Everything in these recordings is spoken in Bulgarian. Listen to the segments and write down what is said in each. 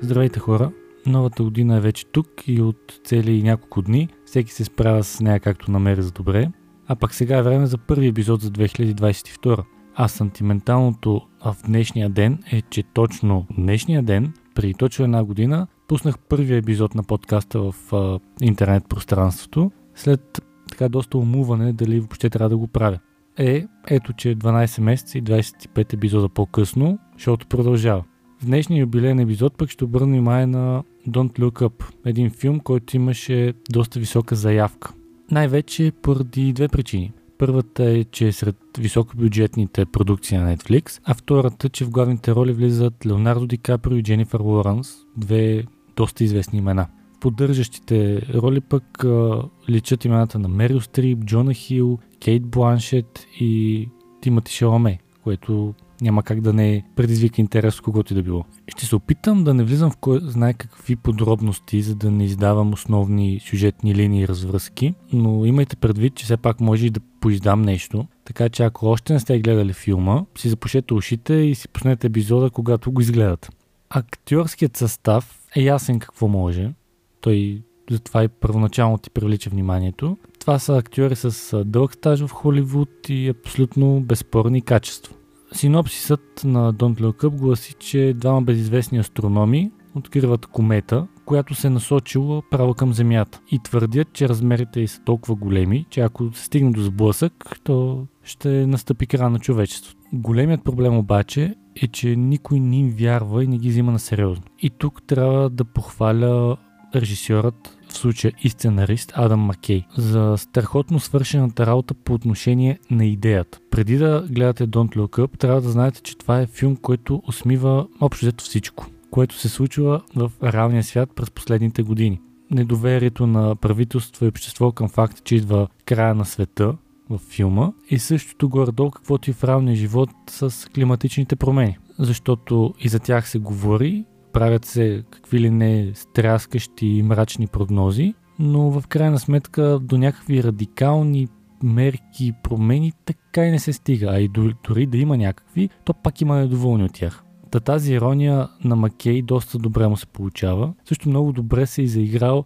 Здравейте хора! Новата година е вече тук и от цели няколко дни всеки се справя с нея както намери за добре. А пък сега е време за първи епизод за 2022. А сантименталното в днешния ден е, че точно днешния ден, преди точно една година, пуснах първия епизод на подкаста в а, интернет пространството, след така доста умуване дали въобще трябва да го правя. Е, ето че 12 месеца и 25 епизода по-късно, защото продължава. В днешния юбилейен епизод пък ще обърна внимание на Don't Look Up, един филм, който имаше доста висока заявка. Най-вече поради две причини. Първата е, че е сред високобюджетните продукции на Netflix, а втората, че в главните роли влизат Леонардо Ди Каприо и Дженифър Лоранс, две доста известни имена. В поддържащите роли пък а, личат имената на Мерил Стрип, Джона Хил, Кейт Бланшет и Тимати Шаламе, което няма как да не предизвика интерес когото и да било. Ще се опитам да не влизам в кой знае какви подробности, за да не издавам основни сюжетни линии и развръзки, но имайте предвид, че все пак може и да поиздам нещо, така че ако още не сте гледали филма, си запушете ушите и си пуснете епизода, когато го изгледат. Актьорският състав е ясен какво може. Той затова и първоначално ти привлича вниманието. Това са актьори с дълъг стаж в Холивуд и абсолютно безспорни качества. Синопсисът на Don't Look Up гласи, че двама безизвестни астрономи откриват комета, която се е насочила право към Земята и твърдят, че размерите й са толкова големи, че ако се стигне до сблъсък, то ще настъпи края на човечеството. Големият проблем обаче е, че никой не им вярва и не ги взима на сериозно. И тук трябва да похваля режисьорът, случая и сценарист Адам Маккей, за страхотно свършената работа по отношение на идеята. Преди да гледате Don't Look Up, трябва да знаете, че това е филм, който усмива общо взето всичко, което се случва в реалния свят през последните години. Недоверието на правителство и общество към факта, че идва края на света, в филма и същото горе-долу каквото и в реалния живот с климатичните промени. Защото и за тях се говори, правят се какви ли не стряскащи и мрачни прогнози, но в крайна сметка до някакви радикални мерки, промени така и не се стига. А и дори да има някакви, то пак има недоволни от тях. Та тази ирония на Макей доста добре му се получава. Също много добре се е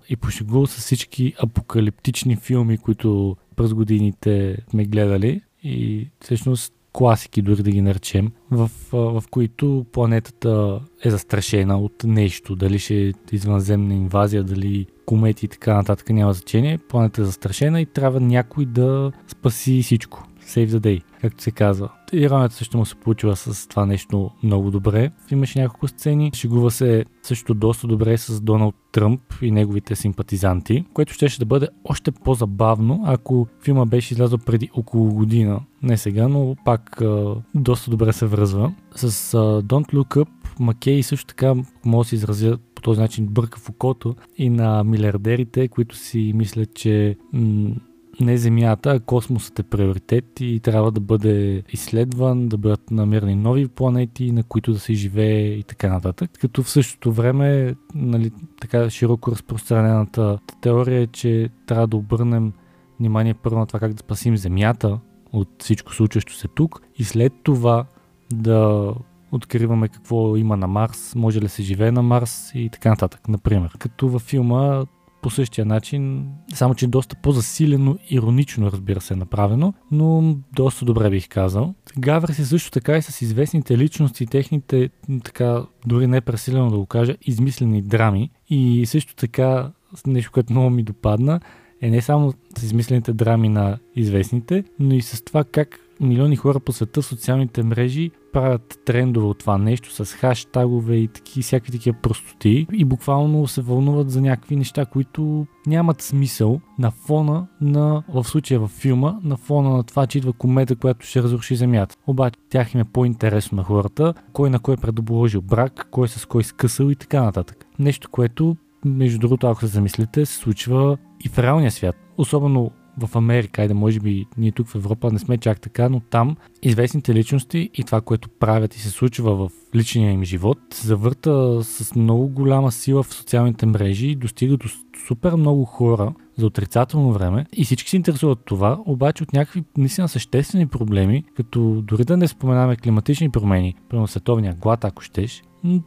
и пошегувал с всички апокалиптични филми, които през годините сме гледали. И всъщност класики, дори да ги наречем, в, в които планетата е застрашена от нещо. Дали ще е извънземна инвазия, дали комети и така нататък, няма значение. Планета е застрашена и трябва някой да спаси всичко. Save the day, както се казва. Иронията също му се получила с това нещо много добре. Имаше няколко сцени. Шегува се също доста добре с Доналд Тръмп и неговите симпатизанти, което ще, ще да бъде още по-забавно, ако филма беше излязъл преди около година. Не сега, но пак а, доста добре се връзва. С а, Don't Look Up Макей също така може да се изразя по този начин бърка в окото и на милиардерите, които си мислят, че м- не Земята, а космосът е приоритет и трябва да бъде изследван, да бъдат намерени нови планети, на които да се живее и така нататък. Като в същото време, нали, така широко разпространената теория е, че трябва да обърнем внимание първо на това как да спасим Земята от всичко случващо се тук и след това да откриваме какво има на Марс, може ли се живее на Марс и така нататък, например. Като във филма по същия начин, само че доста по-засилено, иронично разбира се е направено, но доста добре бих казал. Гаври се също така и с известните личности, техните, така, дори не пресилено да го кажа, измислени драми и също така нещо, което много ми допадна, е не само с измислените драми на известните, но и с това как милиони хора по света в социалните мрежи правят трендове от това нещо с хаштагове и таки, всякакви такива простоти и буквално се вълнуват за някакви неща, които нямат смисъл на фона на, в случая във филма, на фона на това, че идва комета, която ще разруши земята. Обаче тях им е по-интересно на хората, кой на кой е предобложил брак, кой с кой скъсал и така нататък. Нещо, което между другото, ако се замислите, се случва и в реалния свят. Особено в Америка, айде може би ние тук в Европа не сме чак така, но там известните личности и това, което правят и се случва в личния им живот, се завърта с много голяма сила в социалните мрежи и достига до супер много хора за отрицателно време и всички се интересуват това, обаче от някакви наистина съществени проблеми, като дори да не споменаваме климатични промени, примерно световния глад, ако щеш,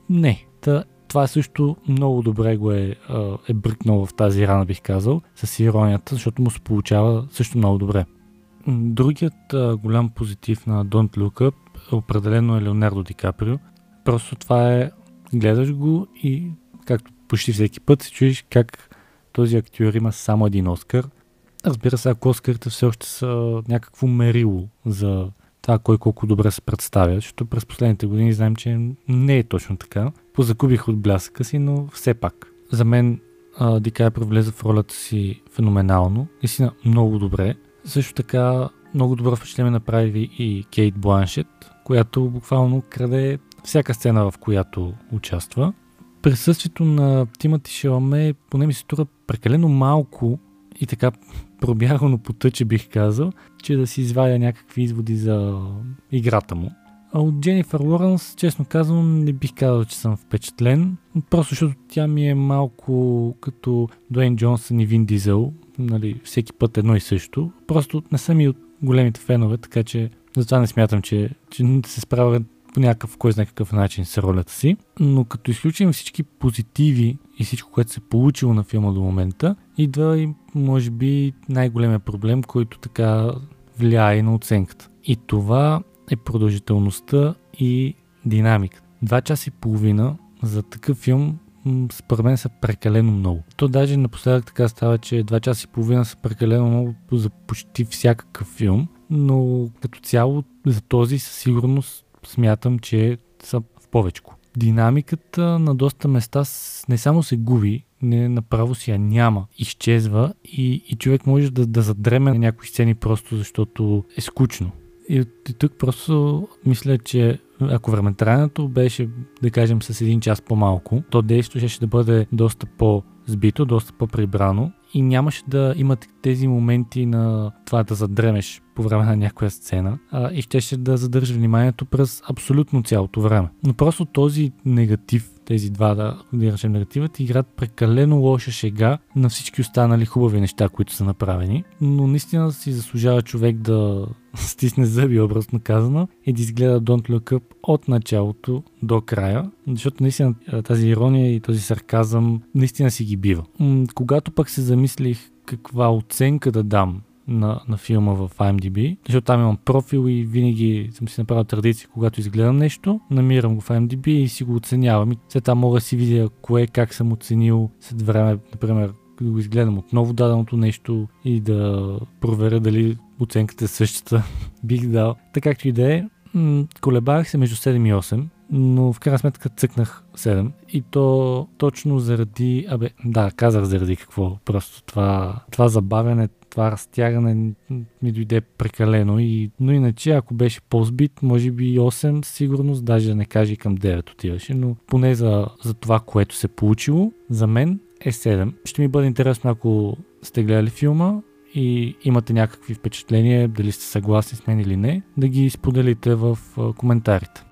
не. Та това също много добре го е, е бръкнал в тази рана, бих казал, с иронията, защото му се получава също много добре. Другият голям позитив на Don't Look Up определено е Леонардо Ди Каприо. Просто това е, гледаш го и както почти всеки път се чуеш как този актьор има само един Оскар. Разбира се, ако Оскарите все още са някакво мерило за това кой колко добре се представя, защото през последните години знаем, че не е точно така. Позакубих от блясъка си, но все пак. За мен Ди Каприо в ролята си феноменално, наистина много добре. Също така много добро впечатление направи и Кейт Бланшет, която буквално краде всяка сцена, в която участва. Присъствието на Тимати Шаламе поне ми се струва прекалено малко и така пробягано по тъче бих казал, че да си извадя някакви изводи за играта му. А от Дженифър Лоренс, честно казвам, не бих казал, че съм впечатлен. Просто защото тя ми е малко като Дуейн Джонсън и Вин Дизел. Нали, всеки път едно и също. Просто не съм и от големите фенове, така че затова не смятам, че, че се справя по някакъв, кой знае какъв начин с ролята си. Но като изключим всички позитиви и всичко, което се е получило на филма до момента, идва и може би най-големия проблем, който така влияе на оценката. И това е продължителността и динамика. Два часа и половина за такъв филм според мен са прекалено много. То даже напоследък така става, че два часа и половина са прекалено много за почти всякакъв филм, но като цяло за този със сигурност смятам, че са в повечко. Динамиката на доста места не само се губи, не направо си я няма, изчезва и, и човек може да, да задреме на някои сцени просто защото е скучно. И, и тук просто мисля, че ако времетраенето беше, да кажем, с един час по-малко, то действието ще да бъде доста по-збито, доста по-прибрано и нямаше да имат тези моменти на това да задремеш по време на някоя сцена а, и щеше да задържа вниманието през абсолютно цялото време. Но просто този негатив, тези два, да, да речем негативът, играят прекалено лоша шега на всички останали хубави неща, които са направени. Но наистина си заслужава човек да стисне зъби, образно казано, и да изгледа Don't Look Up от началото до края, защото наистина тази ирония и този сарказъм наистина си ги бива. Когато пък се замислих каква оценка да дам на, на филма в IMDb, защото там имам профил и винаги съм си направил традиция, когато изгледам нещо, намирам го в IMDb и си го оценявам. И след това мога да си видя кое, как съм оценил след време, например, да го изгледам отново даденото нещо и да проверя дали оценката е същата. Бих дал. Така както и да е, колебах се между 7 и 8, но в крайна сметка цъкнах 7. И то точно заради... Абе, да, казах заради какво. Просто това, това забавяне, това разтягане ми дойде прекалено. И, но иначе, ако беше по-збит, може би 8, сигурност, даже да не кажа и към 9 отиваше, но поне за, за това, което се получило, за мен е 7. Ще ми бъде интересно, ако сте гледали филма, и имате някакви впечатления, дали сте съгласни с мен или не, да ги споделите в коментарите.